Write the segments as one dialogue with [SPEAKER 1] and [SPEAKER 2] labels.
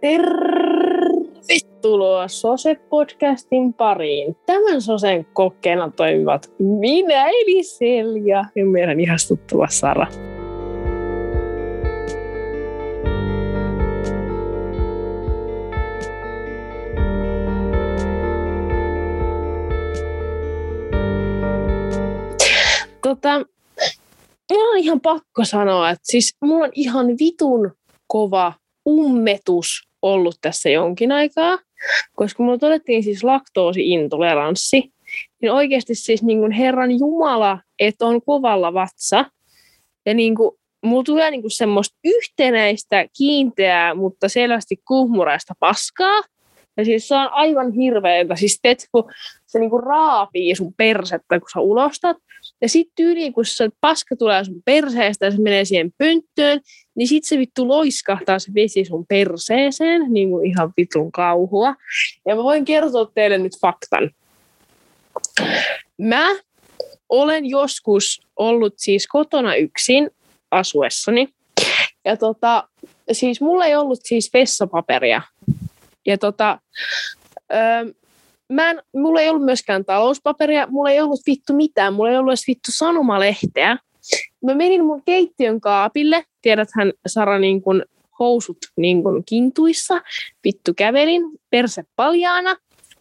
[SPEAKER 1] Tervetuloa Sose-podcastin pariin. Tämän Sosen kokkeena toimivat minä eli Selja ja meidän ihastuttava Sara. Tota, mulla on ihan pakko sanoa, että siis mulla on ihan vitun kova ummetus ollut tässä jonkin aikaa, koska mulla todettiin siis laktoosiintoleranssi, niin oikeasti siis niin kuin Herran Jumala, että on kovalla vatsa, ja niin kuin, mulla tulee niin kuin semmoista yhtenäistä, kiinteää, mutta selvästi kuhmuraista paskaa, ja siis se on aivan hirveätä. Siis teet, kun se niinku raapii sun persettä, kun sä ulostat. Ja sitten tyyliin, kun se paska tulee sun perseestä ja se menee siihen pönttöön, niin sitten se vittu loiskahtaa se vesi sun perseeseen, niin kuin ihan vitun kauhua. Ja mä voin kertoa teille nyt faktan. Mä olen joskus ollut siis kotona yksin asuessani. Ja tota, siis mulla ei ollut siis vessapaperia ja tota, öö, mä en, mulla ei ollut myöskään talouspaperia, mulla ei ollut vittu mitään, mulla ei ollut edes vittu sanomalehteä. Mä menin mun keittiön kaapille, tiedäthän Sara niin kun housut niin kun kintuissa, vittu kävelin, perse paljaana,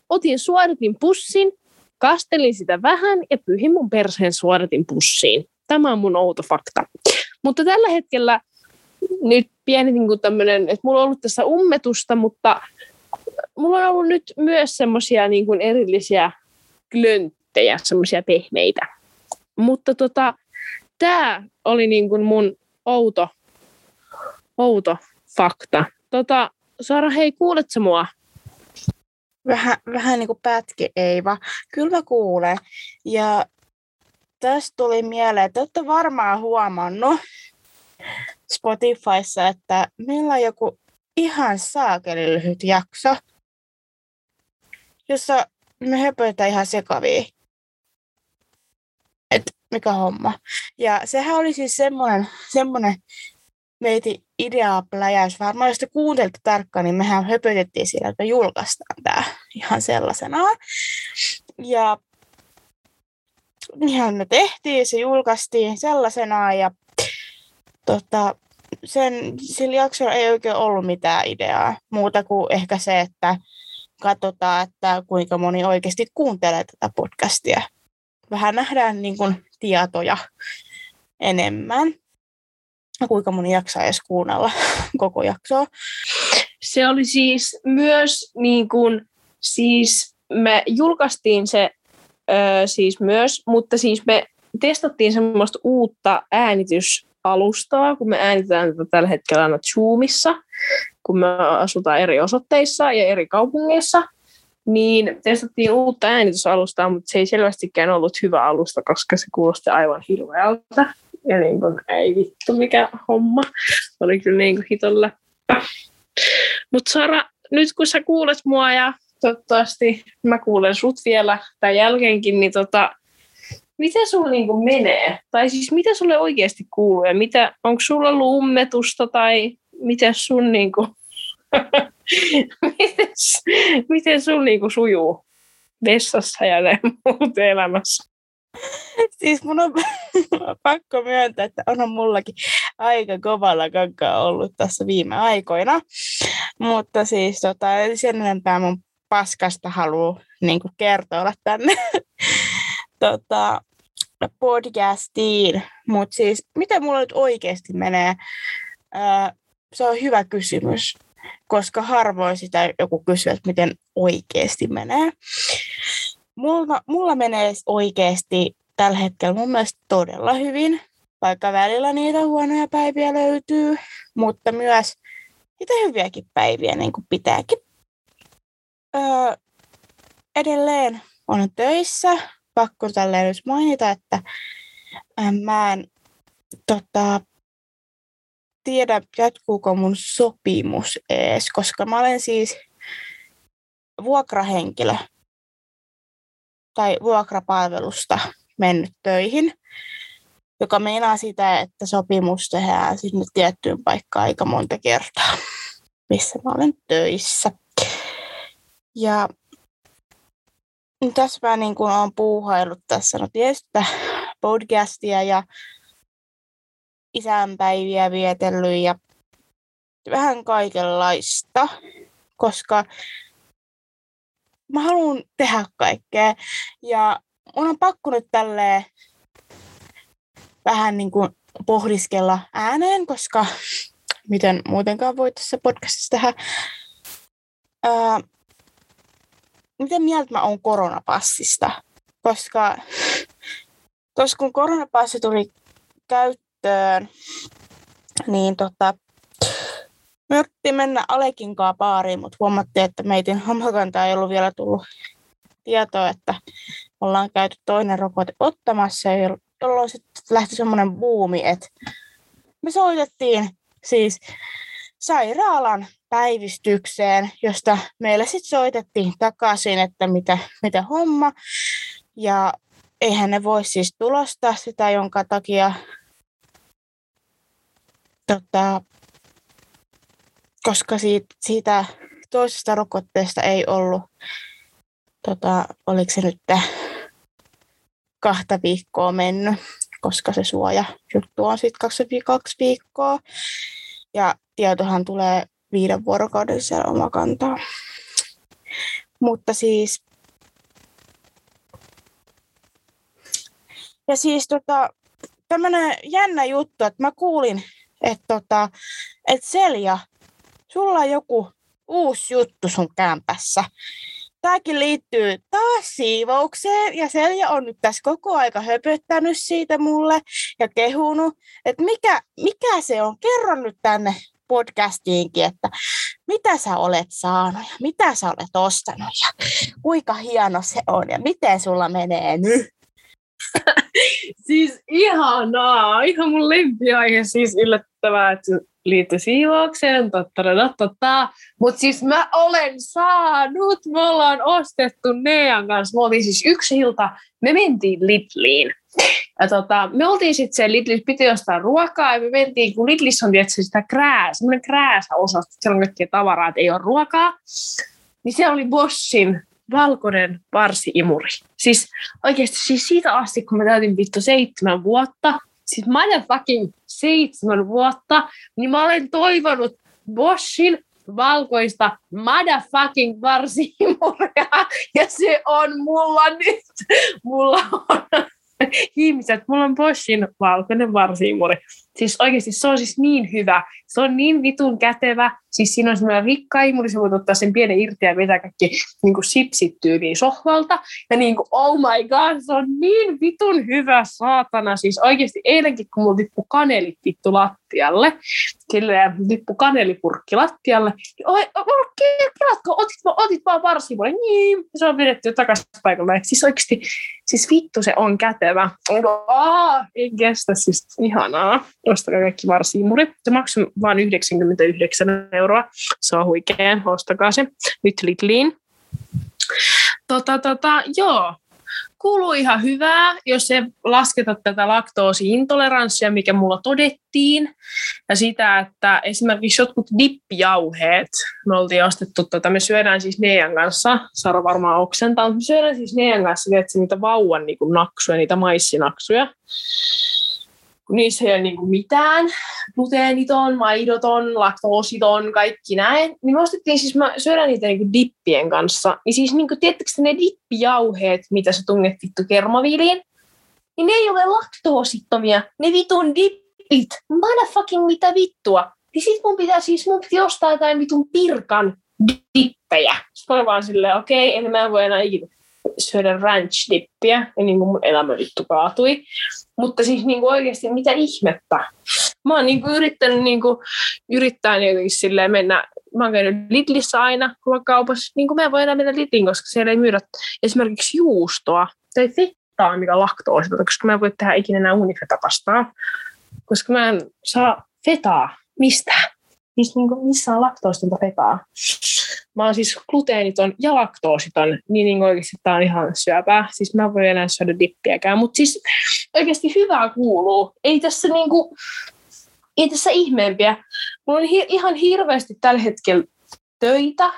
[SPEAKER 1] otin suodatin pussin, kastelin sitä vähän ja pyhin mun perseen suodatin pussiin. Tämä on mun outo fakta. Mutta tällä hetkellä nyt pieni niin tämmöinen, että mulla on ollut tässä ummetusta, mutta mulla on ollut nyt myös semmoisia niin erillisiä klönttejä, semmoisia pehmeitä. Mutta tota, tämä oli niin kuin mun outo, outo fakta. Tota, Sara, hei, kuuletko mua?
[SPEAKER 2] Vähän, vähän niin kuin pätki Eiva. Kyllä mä kuulen. Ja tästä tuli mieleen, että olette varmaan huomannut Spotifyssa, että meillä on joku ihan saakeli lyhyt jakso, jossa me höpötään ihan sekavia. Et mikä homma. Ja sehän oli siis semmoinen, semmoinen meiti ideapläjäys. Varmaan jos te kuuntelitte tarkkaan, niin mehän höpötettiin siellä, että julkaistaan tämä ihan sellaisena. Ja ihan me tehtiin, se julkaistiin sellaisena ja tota, sen, sillä jaksolla ei oikein ollut mitään ideaa, muuta kuin ehkä se, että katsotaan, että kuinka moni oikeasti kuuntelee tätä podcastia. Vähän nähdään niin kuin tietoja enemmän. Kuinka moni jaksaa edes kuunnella koko jaksoa.
[SPEAKER 1] Se oli siis myös niin kuin, siis me julkaistiin se öö, siis myös, mutta siis me testattiin semmoista uutta äänitysalustaa, kun me äänitetään tätä tällä hetkellä aina Zoomissa kun me asutaan eri osoitteissa ja eri kaupungeissa, niin testattiin uutta äänitysalustaa, mutta se ei selvästikään ollut hyvä alusta, koska se kuulosti aivan hirveältä. Ja niin kuin, ei vittu mikä homma. Oli kyllä niin kuin hitolla. Mutta Sara, nyt kun sä kuulet mua ja toivottavasti mä kuulen sut vielä tämän jälkeenkin, niin tota, miten sulla niinku menee? Tai siis mitä sulle oikeasti kuuluu ja mitä, onko sulla ollut ummetusta tai miten sun niinku, miten, miten sun niinku sujuu vessassa ja muut elämässä?
[SPEAKER 2] Siis mun on pakko myöntää, että on mullakin aika kovalla kankaa ollut tässä viime aikoina. Mutta siis tota, sen enempää mun paskasta haluaa niin kertoa tänne tota, podcastiin. Mutta siis, miten mulla nyt oikeasti menee? Ää, se on hyvä kysymys, koska harvoin sitä joku kysyy, että miten oikeasti menee. Mulla, mulla menee oikeasti tällä hetkellä mun mielestä todella hyvin, vaikka välillä niitä huonoja päiviä löytyy, mutta myös niitä hyviäkin päiviä niin kuin pitääkin. Öö, edelleen on töissä. Pakko tälleen nyt mainita, että mä en tota, tiedä, jatkuuko mun sopimus ees, koska mä olen siis vuokrahenkilö tai vuokrapalvelusta mennyt töihin, joka meinaa sitä, että sopimus tehdään sinne tiettyyn paikkaan aika monta kertaa. missä mä olen töissä. Ja tässä mä niin kuin olen puuhailut tässä, no tietysti podcastia ja isänpäiviä vietellyt ja vähän kaikenlaista, koska mä haluan tehdä kaikkea. Ja mun on pakko nyt tälleen vähän niin kuin pohdiskella ääneen, koska miten muutenkaan voi tässä podcastissa tehdä. Ää, miten mieltä mä oon koronapassista? Koska tuossa kun koronapassi tuli käyttöön, niin tota, me mennä Alekinkaan baariin, mutta huomattiin, että meitin hammakantaa ei ollut vielä tullut tietoa, että ollaan käyty toinen rokote ottamassa, jolloin sitten lähti semmoinen buumi, että me soitettiin siis sairaalan päivystykseen, josta meille sitten soitettiin takaisin, että mitä, mitä homma. Ja eihän ne voi siis tulostaa sitä, jonka takia tota, koska siitä, siitä toisesta rokotteesta ei ollut, tota, oliko se nyt kahta viikkoa mennyt, koska se suoja juttu on sitten kaksi, kaksi viikkoa. Ja tietohan tulee viiden vuorokauden siellä omakantaa. Mutta siis Ja siis tota, tämmöinen jännä juttu, että mä kuulin, että tota, et Selja sulla on joku uusi juttu sun kämpässä. Tämäkin liittyy taas siivoukseen ja Selja on nyt tässä koko aika höpöttänyt siitä mulle ja kehunut, että mikä, mikä se on. Kerro nyt tänne podcastiinkin, että mitä sä olet saanut ja mitä sä olet ostanut ja kuinka hieno se on ja miten sulla menee nyt.
[SPEAKER 1] siis ihanaa, ihan mun lempiaihe, siis yllättävää, että liittyy siivoukseen, totta, totta. Mutta siis mä olen saanut, me ollaan ostettu Nean kanssa, me oltiin siis yksi ilta, me mentiin Lidliin. Ja tota, me oltiin sitten se Lidlissä, piti ostaa ruokaa ja me mentiin, kun Lidlissä on tietysti sitä krääs, semmoinen krääsä osa, siellä on kaikkia tavaraa, että ei ole ruokaa. Niin se oli Boschin valkoinen varsiimuri. Siis oikeasti siis siitä asti, kun mä täytin vittu seitsemän vuotta, siis motherfucking seitsemän vuotta, niin mä olen toivonut Boschin valkoista motherfucking varsimuria, ja se on mulla nyt. Mulla on ihmiset, mulla on Boschin valkoinen varsiimuri. Siis oikeasti se on siis niin hyvä. Se on niin vitun kätevä. Siis siinä on semmoinen rikkaimuri, se voit ottaa sen pienen irti ja vetää kaikki niin kuin sipsit sohvalta. Ja niin kuin, oh my god, se on niin vitun hyvä saatana. Siis oikeasti eilenkin, kun mulla tippu kanelit vittu lattialle, silleen tippu kanelipurkki lattialle, niin oi, kelatko, otit, otit vaan varsimulle, niin, se on vedetty takaisin paikalle. Siis oikeasti, siis vittu se on kätevä. Aa, en kestä, siis ihanaa ostakaa kaikki varsiimuri. Se maksaa vain 99 euroa. Se on huikea, ostakaa se nyt Lidliin. Tota, tota, joo, kuuluu ihan hyvää, jos se lasketa tätä laktoosiintoleranssia, mikä mulla todettiin, ja sitä, että esimerkiksi jotkut dippijauheet, me oltiin ostettu, tota, me syödään siis Nean kanssa, Sara varmaan oksentaa, me syödään siis Nean kanssa tiedätkö, niitä vauvan niin naksuja, niitä maissinaksuja, kun niissä ei ole niin kuin mitään, gluteeniton, maidoton, laktoositon, kaikki näin, niin me ostettiin siis, mä syödään niitä niin kuin dippien kanssa, niin siis niin kuin, tiedättekö ne dippijauheet, mitä sä tunget vittu kermaviiliin, niin ne ei ole laktoosittomia, ne vitun dippit, motherfucking mitä vittua. Niin sit mun pitää siis, mun piti ostaa jotain vitun pirkan dippejä. Sitten mä vaan silleen, okei, okay, en mä voi enää ikinä syödä ranch-dippiä, ja niin kuin mun elämä vittu kaatui. Mutta siis niin kuin oikeasti mitä ihmettä. Mä oon niin kuin yrittänyt niin kuin, yrittää niin mennä, mä oon käynyt Lidlissä aina ruokakaupassa, niin kuin mä en voi enää mennä Lidliin, koska siellä ei myydä esimerkiksi juustoa tai fettaa, mikä on laktoositonta, koska mä en voi tehdä ikinä enää unifetapastaa, koska mä en saa fetaa mistään. Siis niin kuin, missä on laktoositonta fetaa. Mä oon siis gluteeniton ja laktoositon, niin, niin oikeasti tää on ihan syöpää. Siis mä en voi enää syödä dippiäkään, mutta siis oikeasti hyvää kuuluu. Ei tässä niinku, ei tässä ihmeempiä. mulla on hi- ihan hirveästi tällä hetkellä töitä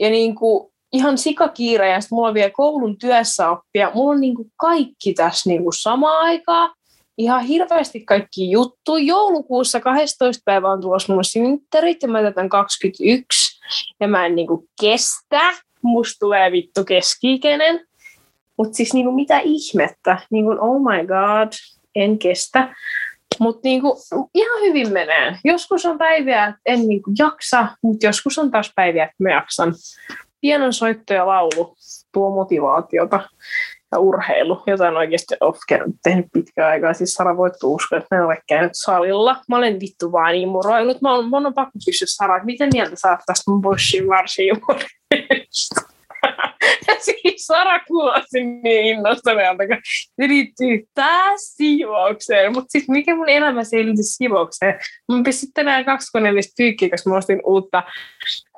[SPEAKER 1] ja niin kuin ihan sikakiire ja sitten mulla on vielä koulun työssä oppia. Mulla on niin kuin kaikki tässä niin kuin samaan. Ihan hirveästi kaikki juttu. Joulukuussa 12. päivä on tulossa mulla synttärit ja mä tätän 21. Ja mä en niin kuin kestä. Musta tulee vittu keski-ikäinen. Mutta siis niinku mitä ihmettä, niinku oh my god, en kestä. Mutta niinku, ihan hyvin menee. Joskus on päiviä, että en niinku jaksa, mutta joskus on taas päiviä, että mä jaksan. Pienon soitto ja laulu tuo motivaatiota ja urheilu, jota en oikeasti ole tehnyt pitkään aikaa. Siis Sara voit uskoa, että mä en ole käynyt salilla. Mä olen vittu vaan imuroinut. Mä on, mä on pakko kysyä Sara, että miten mieltä sä oot tästä mun Boshin varsiimurista? ja siis Sara kuulosti niin innostuneelta, kun se liittyy taas siivoukseen. Mutta siis mikä mun elämä se liittyy siivoukseen? Mä pistin tänään kaksi koneellista pyykkiä, koska mä ostin uutta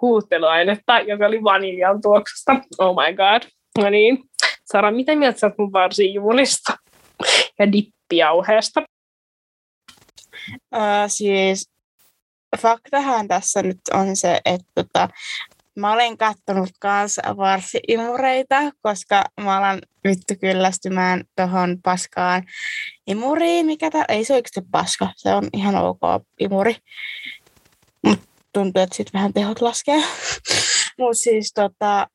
[SPEAKER 1] huutteluainetta, joka oli vaniljan tuoksusta. Oh my god. No niin. Sara, mitä mieltä sä oot mun varsiivulista? ja dippiauheesta?
[SPEAKER 2] Uh, siis faktahan tässä nyt on se, että tota, Mä olen kattonut kanssa varsi-imureita, koska mä alan vittu kyllästymään tuohon paskaan imuriin, mikä tää, ei se oikeasti paska, se on ihan ok imuri. Mut tuntuu, että sitten vähän tehot laskee. Mutta siis tota,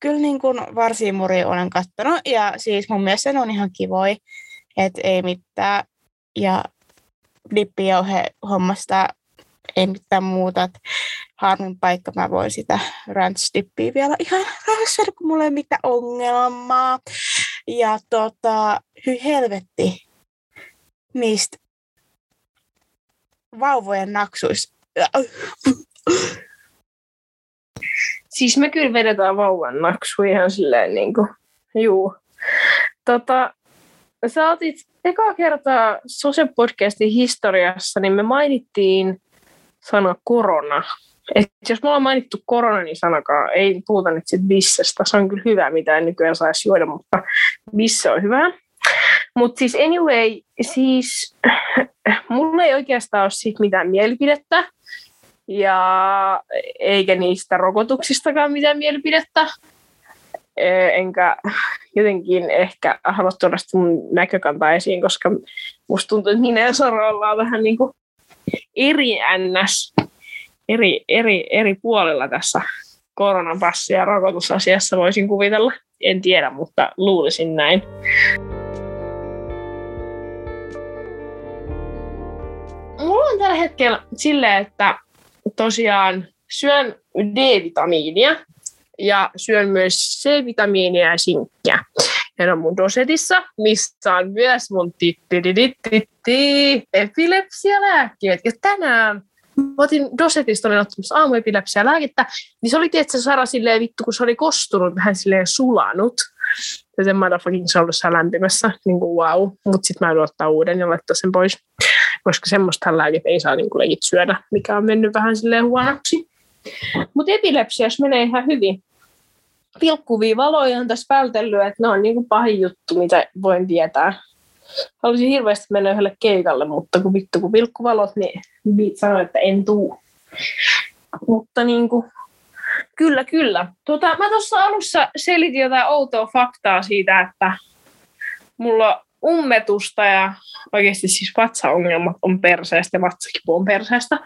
[SPEAKER 2] kyllä niin kun varsi-imuri olen kattonut ja siis mun mielestä ne on ihan kivoi, että ei mitään. Ja dippijauhe hommasta ei mitään muuta. Harmin paikka, mä voin sitä ranch vielä ihan rauhassa, kun mulla ei mitään ongelmaa. Ja tota, hy helvetti niistä vauvojen naksuista.
[SPEAKER 1] Siis me kyllä vedetään vauvan naksu ihan silleen niin kuin, juu. Tota, sä otit eka kertaa Sose Podcastin historiassa, niin me mainittiin sana korona. Et jos me ollaan mainittu korona, niin sanakaan ei puhuta nyt sit bissestä. Se on kyllä hyvä, mitä en nykyään saisi juoda, mutta bisse on hyvä. Mutta siis anyway, siis mulla ei oikeastaan ole siitä mitään mielipidettä. Ja eikä niistä rokotuksistakaan mitään mielipidettä. Enkä jotenkin ehkä halua tuoda mun näkökantaa esiin, koska musta tuntuu, että minä ja Sara ollaan vähän niin kuin eri ns, eri, eri, eri puolilla tässä koronapassi- ja rokotusasiassa voisin kuvitella. En tiedä, mutta luulisin näin. Mulla on tällä hetkellä silleen, että tosiaan syön D-vitamiinia ja syön myös C-vitamiinia ja sinkkiä. Ja ne on mun dosetissa, missä on myös mun epilepsialääkkeet. Ja tänään mä otin dosetista, olin ottamassa aamuepilepsia lääkettä, niin se oli tietysti Sara silleen vittu, kun se oli kostunut, vähän silleen sulanut. Ja sen motherfucking se ollut lämpimässä, niin kuin wow. Mutta sitten mä en ottaa uuden ja laittaa sen pois, koska semmoista lääket ei saa niin kuin syödä, mikä on mennyt vähän silleen huonoksi. Mutta epilepsias menee ihan hyvin pilkkuvia valoja on tässä vältellyt, että ne on niin kuin pahin juttu, mitä voin tietää. Haluaisin hirveästi mennä yhdelle keikalle, mutta kun vittu kun pilkkuvalot, niin sanoin, että en tuu. Mutta niin kuin, kyllä, kyllä. Tota, mä tuossa alussa selitin jotain outoa faktaa siitä, että mulla ummetusta ja oikeasti siis vatsaongelmat on perseestä ja vatsakipu on perseestä.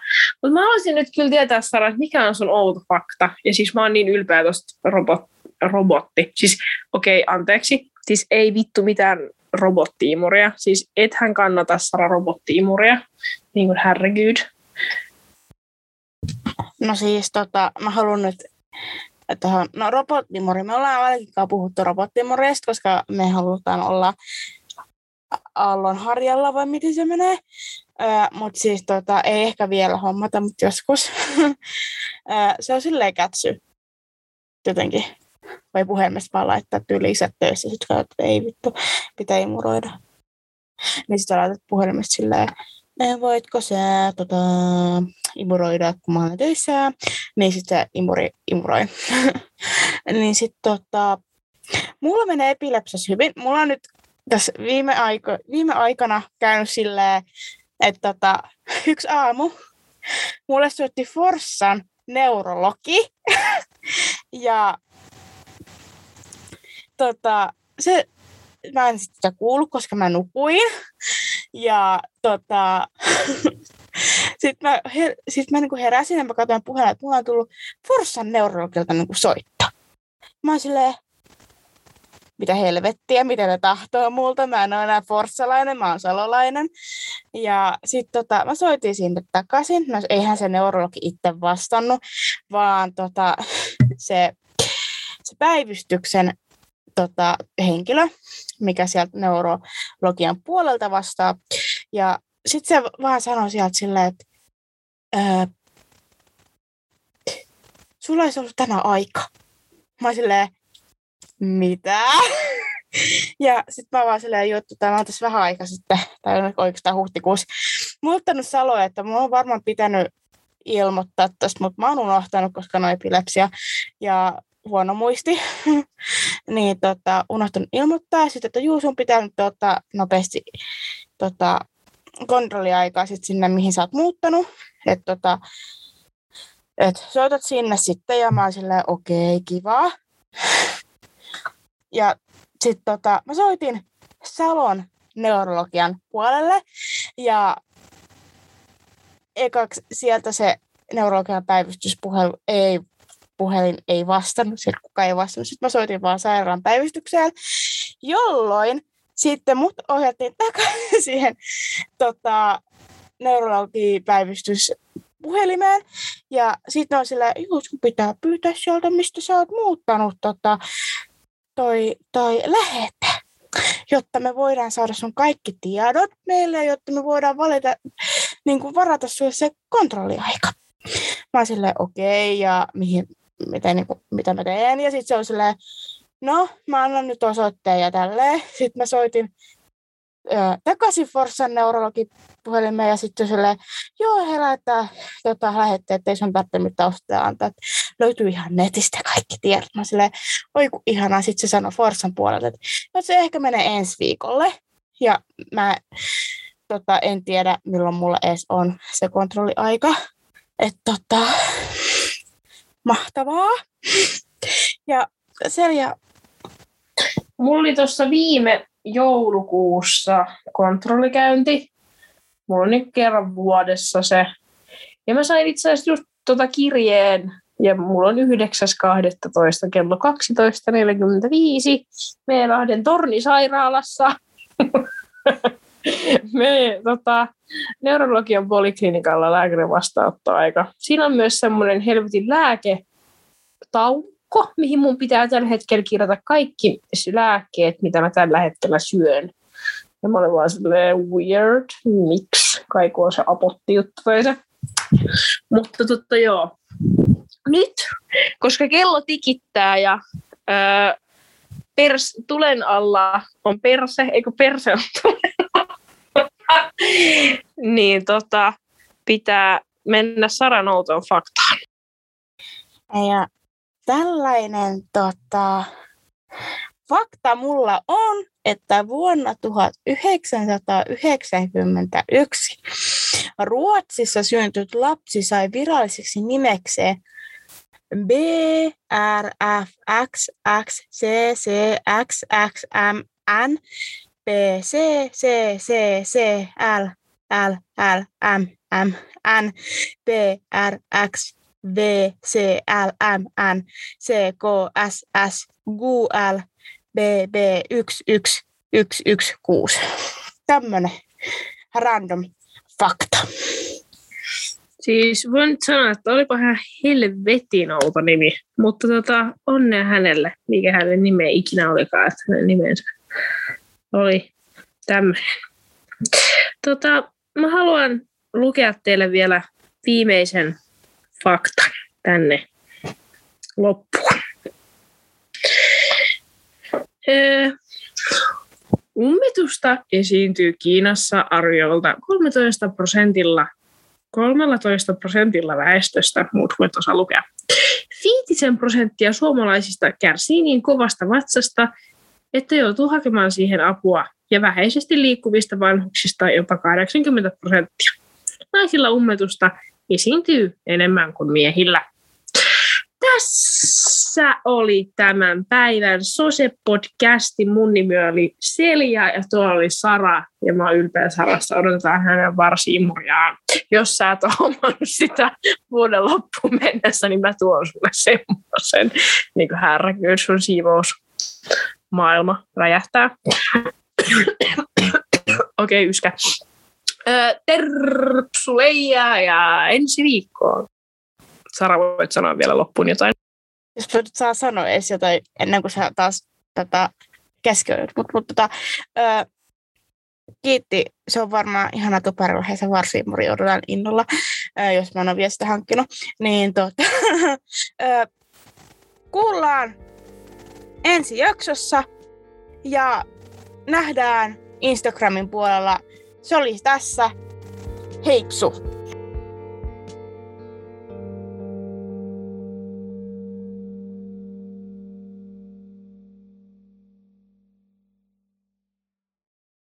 [SPEAKER 1] Mutta mä haluaisin nyt kyllä tietää, Sara, että mikä on sun outo fakta. Ja siis mä oon niin ylpeä tuosta robot, robotti. Siis okei, okay, anteeksi. Siis ei vittu mitään robottiimuria. Siis ethän kannata Sara robottiimuria. Niin kuin herregud.
[SPEAKER 2] No siis tota, mä haluan nyt tuohon, no robottimuri, me ollaan ainakin puhuttu robottimureista, koska me halutaan olla Aallon harjalla vai miten se menee. Mutta siis tota, ei ehkä vielä hommata, mutta joskus. se on silleen kätsy jotenkin vai puhelimesta vaan laittaa tyyliset töissä, sitten että ei vittu, pitää imuroida. Niin sitten laitat puhelimesta silleen, voitko sä tota, imuroida, kun mä olen töissä, niin sitten se imuri, imuroi. niin sitten tota, mulla menee epilepsias hyvin. Mulla on nyt tässä viime, aiko, viime aikana käynyt silleen, että tota, yksi aamu mulle soitti Forssan neurologi. ja tota, se, mä en sitä kuullut, koska mä nukuin. Ja tota, sitten mä, her, sit mä niinku heräsin ja mä katsoin puhella, että mulla on tullut Forssan neurologilta niinku soitto. Mä oon silleen, mitä helvettiä, mitä ne tahtoo multa. Mä en ole enää forssalainen, mä oon salolainen. Ja sitten tota, mä soitin sinne takaisin. No eihän se neurologi itse vastannut, vaan tota, se, se päivystyksen tota, henkilö, mikä sieltä neurologian puolelta vastaa. Ja sitten se vaan sanoi sieltä silleen, että öö, sulla olisi ollut tänä aika. Mä oon silleen, mitä? ja sitten mä vaan silleen juttu, tai mä oon tässä vähän aika sitten, tai oikeastaan huhtikuussa, muuttanut Saloa, että mulla on varmaan pitänyt ilmoittaa tästä, mutta mä oon unohtanut, koska on epilepsia ja huono muisti, niin tota, unohtanut ilmoittaa sitten, että juu, sun pitää nyt ottaa nopeasti tota, kontrolliaikaa sit sinne, mihin sä oot muuttanut, että tota, et soitat sinne sitten ja mä oon silleen, okei, okay, kiva. Ja sitten tota, mä soitin Salon neurologian puolelle ja ekaksi sieltä se neurologian päivystyspuhelu ei puhelin ei vastannut, sieltä kukaan ei vastannut. Sitten mä soitin vaan sairaan päivystykseen, jolloin sitten mut ohjattiin takaisin siihen tota, neurologipäivystys puhelimeen. Ja sitten on juu, sun pitää pyytää sieltä, mistä sä oot muuttanut tota, toi, toi lähete, jotta me voidaan saada sun kaikki tiedot meille, jotta me voidaan valita, niin kuin varata sulle se kontrolliaika. Mä oon silleen, okei, okay, ja mihin, mitä, niin kuin, mitä mä teen. Ja sitten se on silleen, no, mä annan nyt osoitteen ja tälleen. Sitten mä soitin takaisin Forssan neurologi puhelimeen ja sitten silleen, joo, he lähettää tota, lähetteet, ettei sun tarvitse mitään ostaa antaa. Että löytyy ihan netistä kaikki tiedot. Mä silleen, oi kun ihanaa. Sitten se sanoi Forssan puolelta, että no, se ehkä menee ensi viikolle. Ja mä tota, en tiedä, milloin mulla edes on se kontrolliaika. Että tota, mahtavaa. Ja Selja...
[SPEAKER 1] Mulla oli tuossa viime joulukuussa kontrollikäynti. Mulla on nyt kerran vuodessa se. Ja mä sain itse asiassa just tota kirjeen, ja mulla on 9.12. kello 12.45 Meelahden tornisairaalassa. Me tota, neurologian poliklinikalla lääkärin vastaanottoaika. Siinä on myös semmoinen helvetin lääketaukko, mihin mun pitää tällä hetkellä kirjata kaikki lääkkeet, mitä mä tällä hetkellä syön. Ja mä olen vaan silleen weird, miksi? Kai on se apotti juttu se. Mutta totta joo. Nyt, koska kello tikittää ja öö, pers, tulen alla on perse, eikö perse on tulen niin tota, pitää mennä Sara Nouton faktaan.
[SPEAKER 2] Ja tällainen tota, fakta mulla on, että vuonna 1991 Ruotsissa syntynyt lapsi sai viralliseksi nimekseen BRFXXCCXXMN B, C, C, C, C, L, L, L, M, M, N, B, R, X, V, C, L, M, N, C, K, S, S, G, L, B, B, 1, 1, 1, 1, 6. Tämmönen random fakta.
[SPEAKER 1] Siis voin nyt sanoa, että olipa ihan helvetin outo nimi, mutta tota, onnea hänelle, mikä hänen nimeä ikinä olikaan, että hänen nimensä oli tämmöinen. Tota, mä haluan lukea teille vielä viimeisen faktan tänne loppuun. Öö, ummetusta esiintyy Kiinassa arviolta 13 prosentilla 13 prosentilla väestöstä, muut voit osaa lukea. Viitisen prosenttia suomalaisista kärsii niin kovasta vatsasta, että joutuu hakemaan siihen apua ja vähäisesti liikkuvista vanhuksista jopa 80 prosenttia. Naisilla ummetusta esiintyy enemmän kuin miehillä. Tässä oli tämän päivän Sose-podcasti. Mun nimi oli Selja ja tuo oli Sara. Ja mä oon ylpeä Sarasta. Odotetaan hänen varsiimuriaan. Jos sä et sitä vuoden loppuun mennessä, niin mä tuon sulle semmoisen. Niin kuin härräkyy sun siivous maailma räjähtää. Okei, okay, yskä. Terpsuleija ja ensi viikkoon. Sara, voit sanoa vielä loppuun jotain?
[SPEAKER 2] Jos saa sanoa edes jotain ennen kuin sä taas tätä keskeydyt. Mutta mut, tota, kiitti. Se on varmaan ihana tuparilahja varsiimuri. Odotan innolla, ö, jos mä en ole vielä sitä hankkinut. Niin tota, ö, kuullaan ensi jaksossa ja nähdään Instagramin puolella. Se oli tässä. Heipsu!